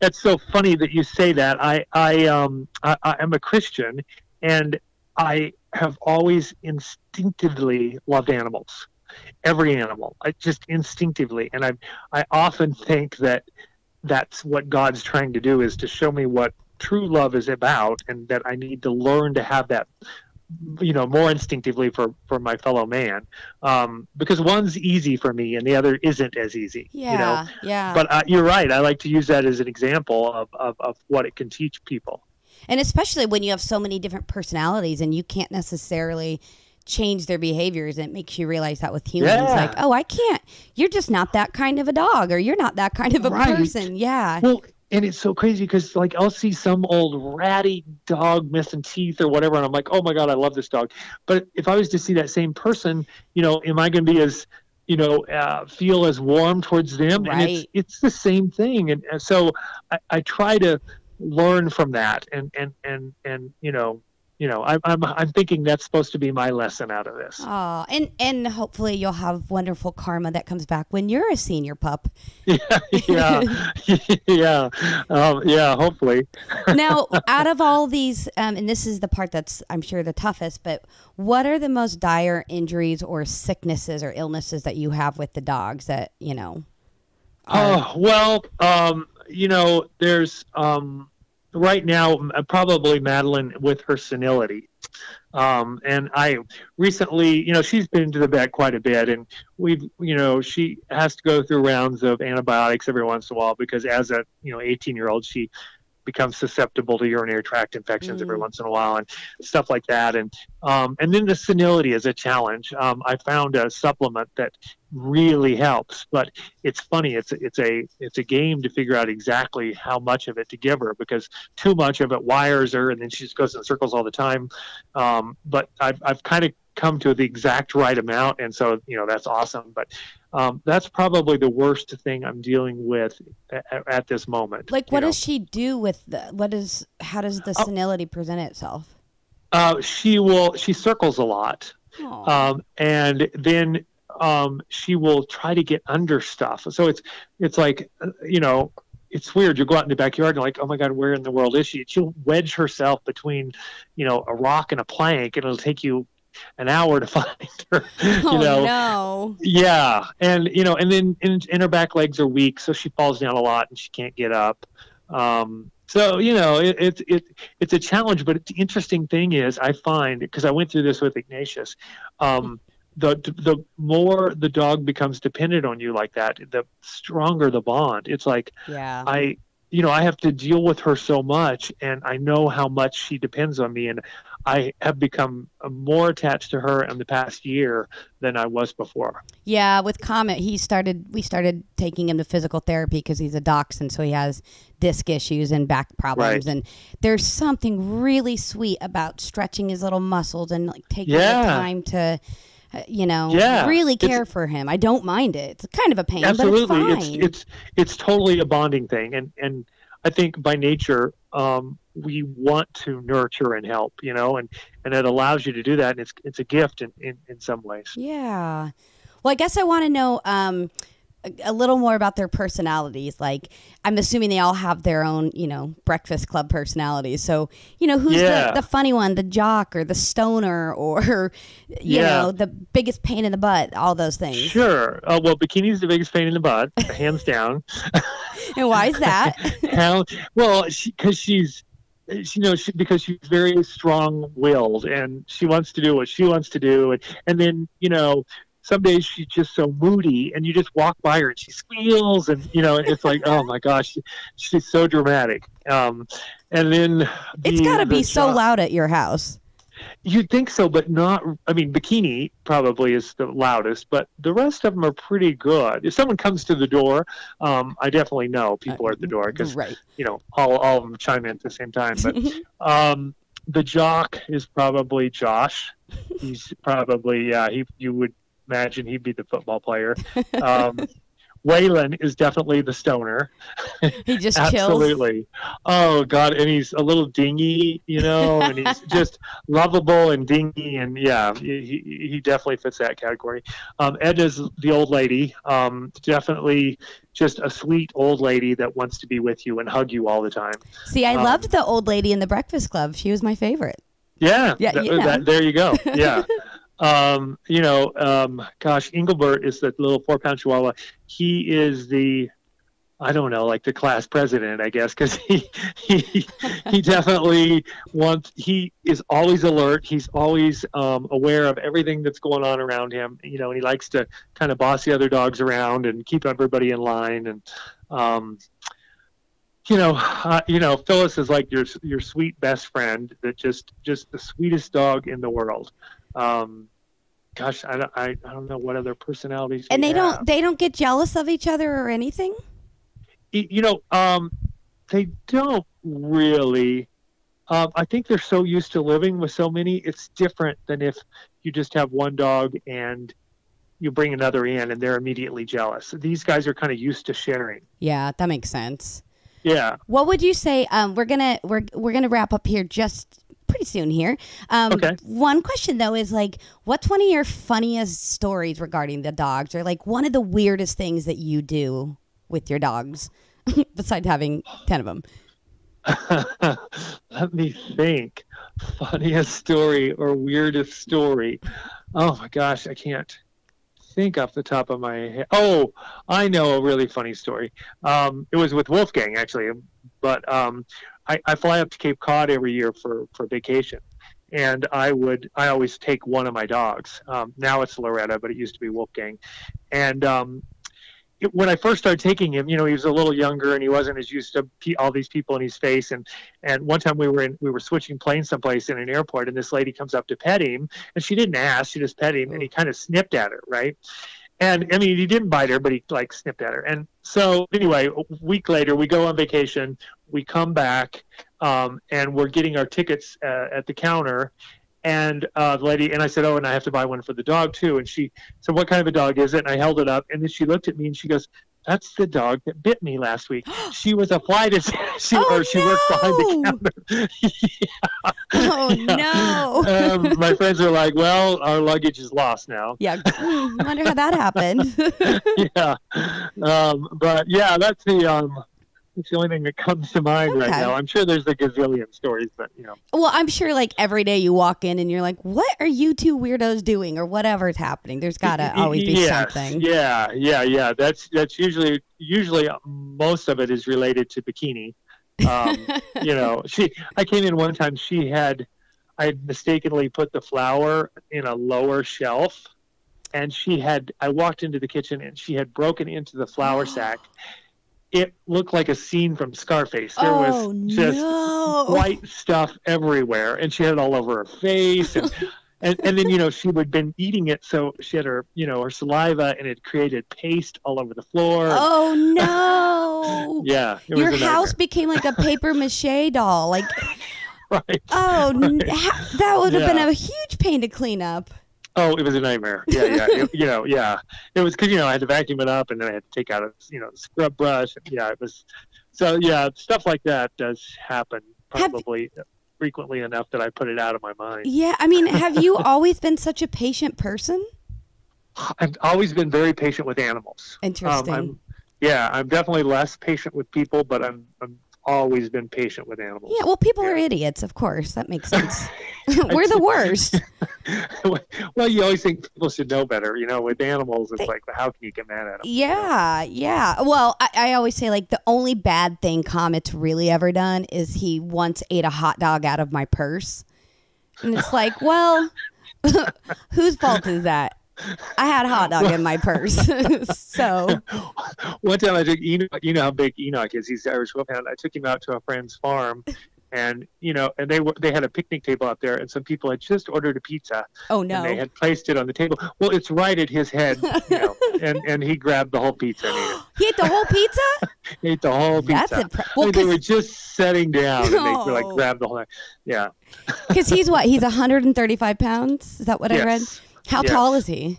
That's so funny that you say that. I I um I, I am a Christian, and I have always instinctively loved animals, every animal. I just instinctively, and I I often think that that's what God's trying to do is to show me what true love is about, and that I need to learn to have that you know more instinctively for for my fellow man um because one's easy for me and the other isn't as easy Yeah, you know yeah. but uh, you're right. I like to use that as an example of, of, of what it can teach people. And especially when you have so many different personalities and you can't necessarily change their behaviors. It makes you realize that with humans, Yeah. like, oh, I can't. You're just not that kind of a dog, or you're not that kind of a Right. person. Yeah. Well, and it's so crazy because like I'll see some old ratty dog missing teeth or whatever, and I'm like, oh my god, I love this dog. But if I was to see that same person, you know, am I going to be as you know uh, feel as warm towards them? And it's Right. it's the same thing, and, and so I, I try to learn from that, and and and and you know. You know, I'm, I'm I'm thinking that's supposed to be my lesson out of this. Oh, and and hopefully you'll have wonderful karma that comes back when you're a senior pup. yeah, yeah, yeah, um, yeah. Hopefully. now, out of all these, um, and this is the part that's I'm sure the toughest, but what are the most dire injuries or sicknesses or illnesses that you have with the dogs that you know? Oh well, um, you know, there's um, right now probably Madeline with her senility. Um, and I recently, you know, she's been to the vet quite a bit, and we've, you know, she has to go through rounds of antibiotics every once in a while because as a, you know, 18 year old, she becomes susceptible to urinary tract infections mm. every once in a while and stuff like that. And um, and then the senility is a challenge. Um, I found a supplement that really helps, but it's funny. It's it's a it's a game to figure out exactly how much of it to give her because too much of it wires her, and then she just goes in circles all the time. Um, but I've I've kind of come to the exact right amount, and so you know that's awesome. But um, that's probably the worst thing I'm dealing with at, at this moment. Like, what know. does she do with the? What is? How does the oh. senility present itself? Uh, she will. She circles a lot, um, and then um, she will try to get under stuff. So it's it's like uh, you know it's weird. You go out in the backyard and like, oh my god, where in the world is she? She'll wedge herself between, you know, a rock and a plank, and it'll take you an hour to find her. Oh, you know, no. Yeah, and you know, and then and, and her back legs are weak, so she falls down a lot and she can't get up. Um, so you know, it's it, it, it's a challenge. But the interesting thing is, I find because I went through this with Ignatius. Um, the the more the dog becomes dependent on you like that, the stronger the bond. It's like yeah. I you know, I have to deal with her so much, and I know how much she depends on me, and I have become more attached to her in the past year than I was before. Yeah, with Comet, he started. We started taking him to physical therapy because he's a dachshund, so he has disc issues and back problems. Right. And there's something really sweet about stretching his little muscles and like taking yeah. the time to uh, you know, yeah, really care for him. I don't mind it. It's kind of a pain, absolutely. but it's fine. It's, it's it's totally a bonding thing, and and I think by nature um, we want to nurture and help, you know, and and it allows you to do that, and it's it's a gift in in, in some ways. Yeah. Well, I guess I want to know. Um, a little more about their personalities. Like, I'm assuming they all have their own, you know, Breakfast Club personalities. So, you know, who's yeah. the, the, funny one, the jock or the stoner or, you yeah. know, the biggest pain in the butt, all those things. Sure. Uh, well, Bikini's the biggest pain in the butt, hands down. and why is that? How, well, because she, she's, you know, she, because she's very strong-willed and she wants to do what she wants to do, and and then you know some days she's just so moody and you just walk by her and she squeals and you know it's like oh my gosh she's so dramatic. Um, and then the, it's got to be so loud at your house you'd think so but not i mean bikini probably is the loudest but the rest of them are pretty good if someone comes to the door um, i definitely know people are at the door because right. you know all, all of them chime in at the same time but um, the jock is probably josh he's probably yeah he you would imagine he'd be the football player. Um, Waylon is definitely the stoner. He just absolutely. Oh God, and he's a little dingy, you know, and he's just lovable and dingy, and yeah, he, he definitely fits that category. Um, is the old lady, um, definitely just a sweet old lady that wants to be with you and hug you all the time. See, I um, loved the old lady in the Breakfast Club. She was my favorite. Yeah, yeah, th- you know. that, there you go. Yeah. Um, you know, um, gosh, Engelbert is the little four pound chihuahua. He is the, I don't know, like the class president, I guess, because he, he he definitely wants. He is always alert. He's always um, aware of everything that's going on around him. You know, and he likes to kind of boss the other dogs around and keep everybody in line. And um, you know, uh, you know, Phyllis is like your your sweet best friend. That just just the sweetest dog in the world. Um, gosh, I don't, I, I don't know what other personalities. And they have. don't they don't get jealous of each other or anything. You know, um, they don't really. Um, I think they're so used to living with so many. It's different than if you just have one dog and you bring another in and they're immediately jealous. These guys are kind of used to sharing. Yeah, that makes sense. Yeah. What would you say? Um, we're gonna we're we're gonna wrap up here just pretty soon here. Um, Okay. One question though is like, what's one of your funniest stories regarding the dogs, or like one of the weirdest things that you do with your dogs, besides having ten of them? Let me think. Funniest story or weirdest story? Oh my gosh, I can't think off the top of my head. Oh, I know a really funny story. Um, it was with Wolfgang actually, but um, I, I fly up to Cape Cod every year for for vacation, and I would I always take one of my dogs. Um, now it's Loretta, but it used to be Wolfgang, and um, when I first started taking him, you know, he was a little younger and he wasn't as used to all these people in his face. And and one time we were in we were switching planes someplace in an airport, and this lady comes up to pet him, and she didn't ask, she just pet him, and he kind of snipped at her, right? And I mean, he didn't bite her, but he like snipped at her. And so anyway, a week later, we go on vacation. We come back, um, and we're getting our tickets uh, at the counter. And uh, the lady and I said, "Oh, and I have to buy one for the dog too." And she said, "What kind of a dog is it?" And I held it up, and then she looked at me and she goes, "That's the dog that bit me last week." she was a flight attendant. She, Oh, or she worked behind the counter. Oh Yeah. no! um, my friends are like, "Well, our luggage is lost now." yeah, hmm, wonder how that happened. yeah. Um, but yeah, that's the um, that's the only thing that comes to mind right now. I'm sure there's a gazillion stories, but you know, well, I'm sure like every day you walk in and you're like, "What are you two weirdos doing?" or whatever's happening. There's gotta always be Yes. something. Yeah, yeah, yeah. That's that's usually usually most of it is related to bikini. Um, you know, she. I came in one time. She had, I had mistakenly put the flour in a lower shelf, and she had. I walked into the kitchen and she had broken into the flour sack. It looked like a scene from Scarface. There oh was just no! white stuff everywhere, and she had it all over her face. And, and, and then, you know, she had been eating it, so she had her, you know, her saliva, and it created paste all over the floor. Oh no! Yeah, Your house became like a paper mache doll. Like, right? oh, ha- that would have been a huge pain to clean up. Oh, it was a nightmare. Yeah, yeah. It- you know, yeah. It was because you know I had to vacuum it up, and then I had to take out a you know scrub brush. Yeah, it was. So yeah, stuff like that does happen Have- probably frequently enough that I put it out of my mind. Yeah, I mean, have you always been such a patient person? I've always been very patient with animals. Interesting. Um, I'm, yeah, I'm definitely less patient with people, but I'm, I'm always been patient with animals. yeah, well, people are idiots, of course. That makes sense. We're the worst. well, you always think people should know better. You know, with animals, it's like, how can you get mad at them? Yeah, yeah. Well, I, I always say like the only bad thing Comet's really ever done is he once ate a hot dog out of my purse, and it's like, well, whose fault is that? I had a hot dog in my purse, so One time I took Enoch, you know how big Enoch is. He's the Irish Wolfhound. I took him out to a friend's farm, and you know, and they were they had a picnic table out there, and some people had just ordered a pizza, oh and no. they had placed it on the table. Well, it's right at his head, you know, and and he grabbed the whole pizza and ate. He ate the whole pizza. He ate the whole pizza. That's impre- I well, mean, they were just setting down, and they were like Oh. grabbed the whole. Yeah. Because he's what? He's 135 pounds. Is that what I read? How tall is he?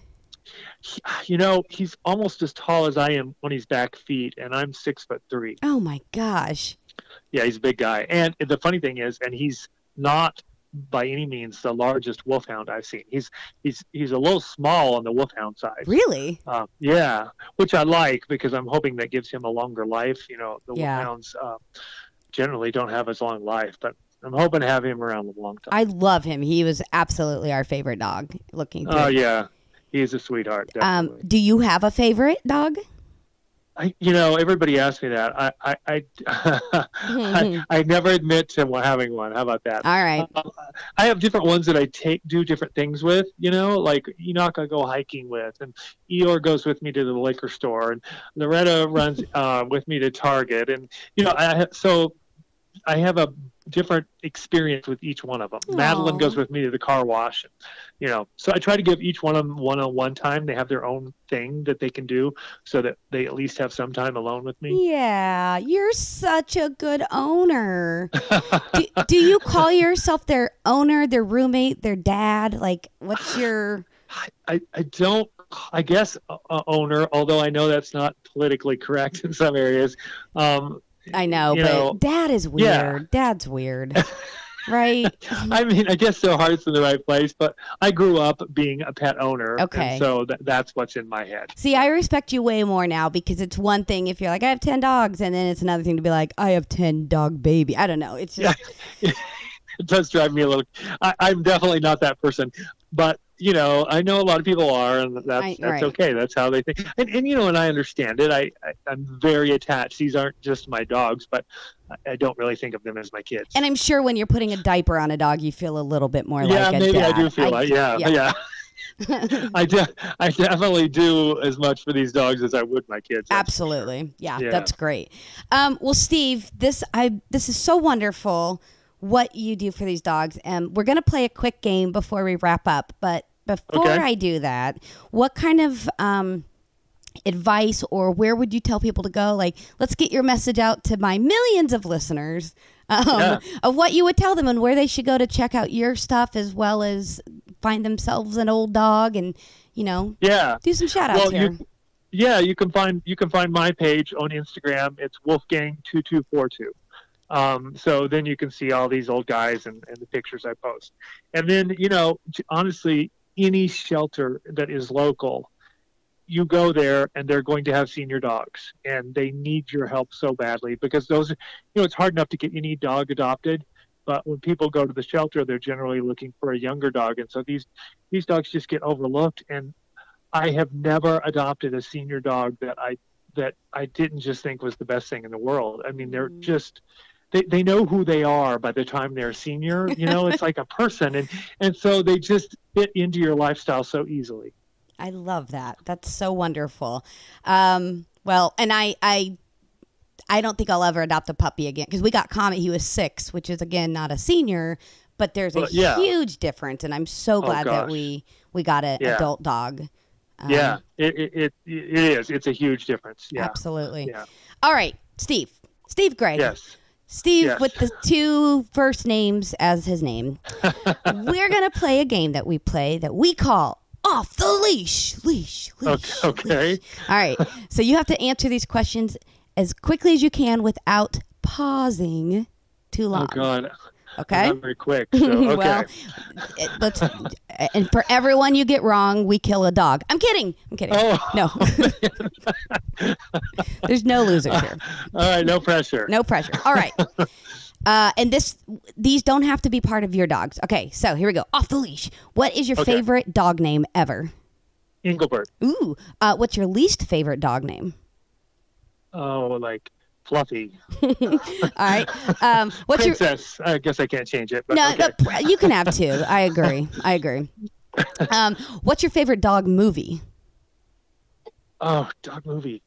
He- you know, he's almost as tall as I am when he's back feet, and I'm six foot three. Oh my gosh. Yeah, he's a big guy. And the funny thing is, and he's not by any means the largest wolfhound I've seen. He's he's he's a little small on the wolfhound side. Really? Uh, yeah, which I like because I'm hoping that gives him a longer life. You know, the Yeah. wolfhounds uh, generally don't have as long life, but I'm hoping to have him around a long time. I love him. He was absolutely our favorite dog. Looking. Oh yeah, he's a sweetheart. Um, do you have a favorite dog? I, you know, everybody asks me that. I I I, I, I never admit to having one. How about that? All right. Um, I have different ones that I take do different things with. You know, like Enoch I go hiking with, and Eeyore goes with me to the liquor store, and Loretta runs uh, with me to Target, and you know, I so I have a different experience with each one of them. Madeline goes with me to the car wash, you know, so I try to give each one of them one-on-one time. They have their own thing that they can do, so that they at least have some time alone with me. Yeah, you're such a good owner. do, do you call yourself their owner, their roommate, their dad? Like, what's your? I, I don't I guess uh, uh, owner, although I know that's not politically correct in some areas. Um, I know, but know, dad is yeah. weird. Dad's weird. right? I mean, I guess their heart's in the right place, but I grew up being a pet owner. Okay. So th- that's what's in my head. See, I respect you way more now because it's one thing if you're like, I have 10 dogs, and then it's another thing to be like, I have 10 dog baby. I don't know. It's just, it does drive me a little. I, I'm definitely not that person, but you know, I know a lot of people are, and that's I- that's right. okay. That's how they think, and, and you know, and I understand it. I, I I'm very attached. These aren't just my dogs, but I, I don't really think of them as my kids. and I'm sure when you're putting a diaper on a dog, you feel a little bit more yeah, like a dad. Yeah, maybe I do feel like yeah, yeah. I de- I definitely do as much for these dogs as I would my kids. Absolutely. Yeah, Yeah. that's great. Um, well, Steve, this I this is so wonderful what you do for these dogs, and we're gonna play a quick game before we wrap up. But before Okay. I do that, what kind of um, advice or where would you tell people to go? Like, let's get your message out to my millions of listeners. Um, Yeah. Of what you would tell them and where they should go to check out your stuff as well as find themselves an old dog and, you know, Yeah. do some shout outs Well, here. you, yeah, you can find you can find my page on Instagram. It's Wolfgang two two four two. Um, so then you can see all these old guys and, and the pictures I post. And then you know, honestly, any shelter that is local, you go there and they're going to have senior dogs, and they need your help so badly because those, you know, it's hard enough to get any dog adopted. But when people go to the shelter, they're generally looking for a younger dog, and so these these dogs just get overlooked. And I have never adopted a senior dog that I that I didn't just think was the best thing in the world. I mean, they're Mhm. just they, they know who they are by the time they're a senior. You know, it's like a person, and and so they just fit into your lifestyle so easily. I love that. That's so wonderful. Um, well, and I, I, I don't think I'll ever adopt a puppy again because we got Comet. He was six, which is again not a senior, but there's a yeah. huge difference, and I'm so Oh, glad that we we got an Yeah. adult dog. Um, yeah, it, it it it is. It's a huge difference. Yeah. absolutely. Yeah. All right, Steve. Steve Greig. Yes. Steve Yes. with the two first names as his name. We're gonna play a game that we play that we call off the leash. Leash. Leash. Okay. Okay. All right. So you have to answer these questions as quickly as you can without pausing too Oh long. God. Okay. Very quick. So, okay. well, let's. And for everyone you get wrong, we kill a dog. I'm kidding. I'm kidding. oh. No. There's no losers here. All right. No pressure. No pressure. All right. Uh, and this, these don't have to be part of your dogs. Okay, so here we go. Off the leash. What is your Okay. favorite dog name ever? Engelbert. Ooh. Uh, what's your least favorite dog name? Oh, like fluffy. All right. Um, what's your Princess. I guess I can't change it. But no, okay. no, you can have two. I agree. I agree. Um, what's your favorite dog movie? Oh, dog movie.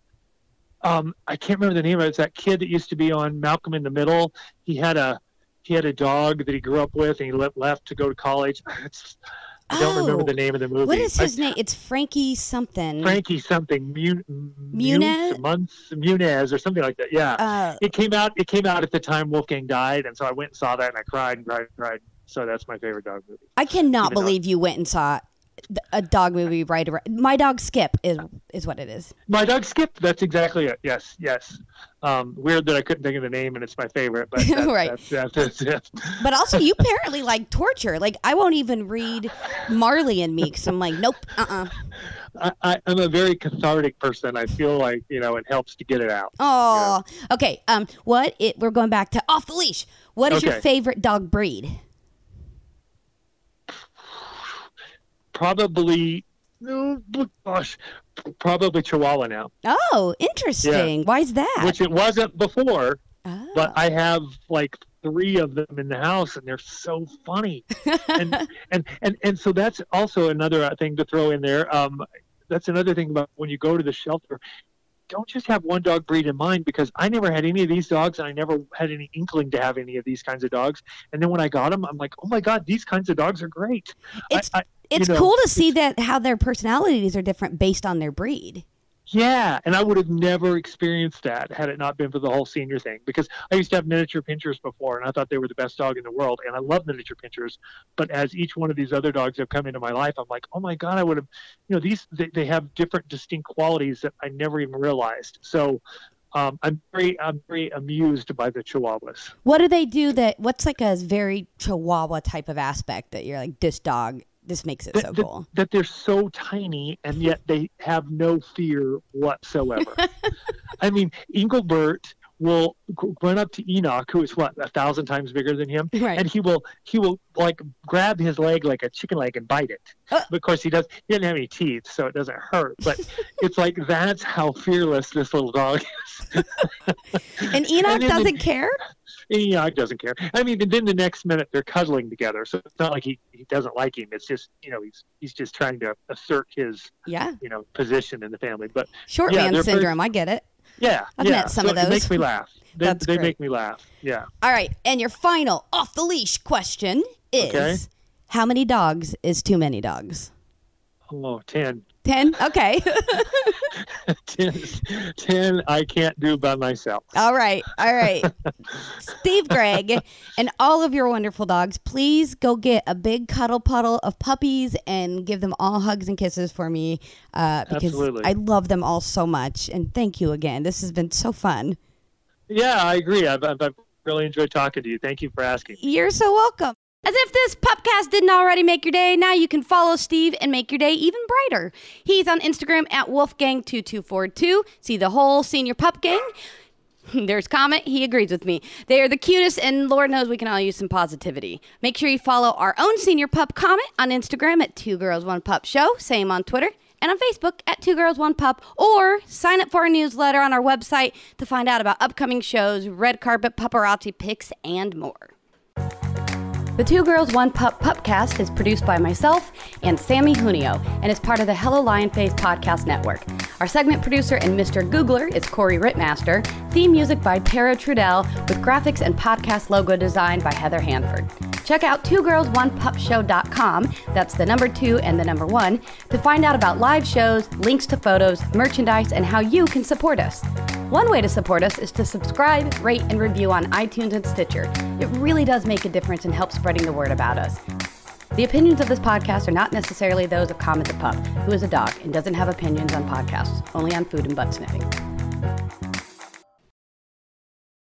Um, I can't remember the name of it. It's that kid that used to be on Malcolm in the Middle. He had a he had a dog that he grew up with, and he le- left to go to college. It's, I don't remember Oh, the name of the movie. What is I- his name? It's Frankie something. Frankie something Mun- Muniz? Munz- Munez or something like that. Yeah. Uh, it came out. It came out at the time Wolfgang died, and so I went and saw that, and I cried and cried and cried. So that's my favorite dog movie. I cannot Even though- believe you went and saw a dog movie right around. My dog Skip is is what it is. My dog Skip. That's exactly it. Yes, yes. Um, weird that I couldn't think of the name, and it's my favorite. But that's, Right. That's, that's, that's. But also, you apparently like torture. Like I won't even read Marley and me because I'm like, nope, uh, uh I, I, I'm a very cathartic person. I feel like you know it helps to get it out. Oh, okay. Um, what? It, we're going back to off the leash. What is your favorite dog breed? Probably, no, gosh, probably Chihuahua now, Oh, interesting. Why is that? which it wasn't before. Oh. But I have like three of them in the house, and they're so funny. and and and and so that's also another uh, thing to throw in there. Um, that's another thing about when you go to the shelter. Don't just have one dog breed in mind because I never had any of these dogs, and I never had any inkling to have any of these kinds of dogs. And then when I got them, I'm like, oh my god, these kinds of dogs are great. It's- I, I, it's you know, cool to see that how their personalities are different based on their breed. Yeah, and I would have never experienced that had it not been for the whole senior thing. Because I used to have miniature pinschers before, and I thought they were the best dog in the world, and I love miniature pinschers. But as each one of these other dogs have come into my life, I'm like, oh my god, I would have, you know, these they, they have different distinct qualities that I never even realized. So, um, I'm very I'm very amused by the Chihuahuas. What do they do that? What's like a very Chihuahua type of aspect that you're like this dog? This makes it That, so that- cool. that they're so tiny and yet they have no fear whatsoever. I mean, Engelbert will run up to Enoch, who is what a thousand times bigger than him, Right. and he will he will like grab his leg like a chicken leg and bite it. Uh. Because he does he doesn't have any teeth, so it doesn't hurt. But it's like that's how fearless this little dog is. And Enoch And doesn't care. Enoch doesn't care. I mean, and then the next minute they're cuddling together, so it's not like he, he doesn't like him. It's just you know he's he's just trying to assert his Yeah, you know position in the family. But short Yeah, man they're very- syndrome. I get it. Yeah, I've yeah. met some so of It those. makes me laugh. They, That's they great. make me laugh. Yeah. All right, and your final off the leash question is: Okay. How many dogs is too many dogs? Oh, 10. Ten. Okay. 10, 10 I can't do by myself. all right. All right. Steve Greig and all of your wonderful dogs, please go get a big cuddle puddle of puppies and give them all hugs and kisses for me uh, because Absolutely. I love them all so much. And thank you again. This has been so fun. Yeah, I agree. I've, I've, I've really enjoyed talking to you. Thank you for asking. You're so welcome. As if this pupcast didn't already make your day, now you can follow Steve and make your day even brighter. He's on Instagram at Wolfgang2242. See the whole senior pup gang. There's Comet. He agrees with me. They are the cutest, and Lord knows we can all use some positivity. Make sure you follow our own senior pup Comet on Instagram at Two Girls One Pup Show. Same on Twitter and on Facebook at Two Girls One Pup. Or sign up for our newsletter on our website to find out about upcoming shows, red carpet paparazzi pics, and more. The Two Girls One Pup Pupcast is produced by myself and Sammy Junio and is part of the Hello Lion Face podcast network. Our segment producer and Mr. Googler is Corey Rittmaster. Theme music by Tara Trudell with graphics and podcast logo design by Heather Hanford. Check out twogirlsonepupshow.com, that's the number two and the number one, to find out about live shows, links to photos, merchandise, and how you can support us. One way to support us is to subscribe, rate, and review on iTunes and Stitcher. It really does make a difference and help spreading the word about us. The opinions of this podcast are not necessarily those of Comet the Pup, who is a dog and doesn't have opinions on podcasts, only on food and butt sniffing.